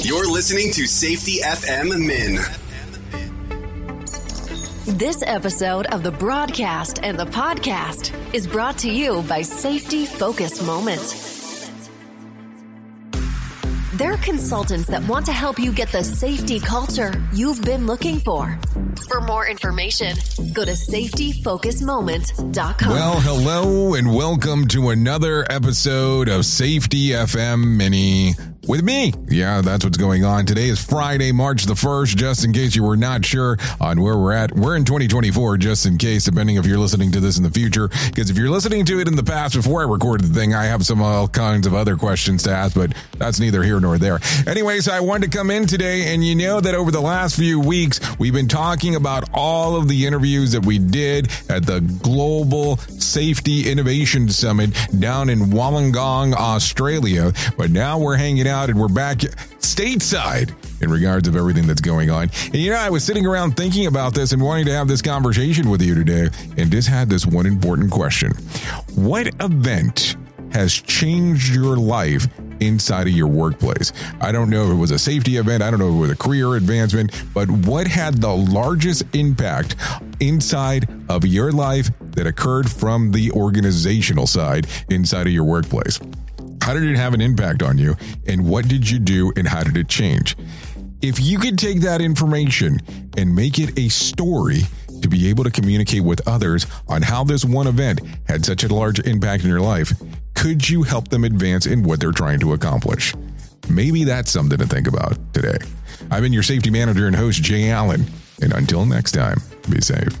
You're listening to Safety FM Min. This episode of the broadcast and the podcast is brought to you by Safety Focus Moment. They're consultants that want to help you get the safety culture you've been looking for. For more information, go to safetyfocusmoment.com. Well, hello and welcome to another episode of Safety FM Mini with me. Yeah, that's what's going on. Today is Friday, March the 1st, just in case you were not sure on where we're at. We're in 2024, just in case, depending if you're listening to this in the future. Because if you're listening to it in the past before I recorded the thing, I have some all kinds of other questions to ask, but that's neither here nor there. Anyways, I wanted to come in today, and you know that over the last few weeks, we've been talking about all of the interviews that we did at the Global Safety Innovation Summit down in Wollongong, Australia. But now we're hanging out out and we're back stateside in regards of everything that's going on. And you know, I was sitting around thinking about this and wanting to have this conversation with you today, and just had this one important question. What event has changed your life inside of your workplace. I don't know if it was a safety event, I don't know if it was a career advancement, but what had the largest impact inside of your life that occurred from the organizational side inside of your workplace? How did it have an impact on you? And what did you do and how did it change? If you could take that information and make it a story to be able to communicate with others on how this one event had such a large impact in your life, could you help them advance in what they're trying to accomplish? Maybe that's something to think about today. I've been your safety manager and host, Jay Allen. And until next time, be safe.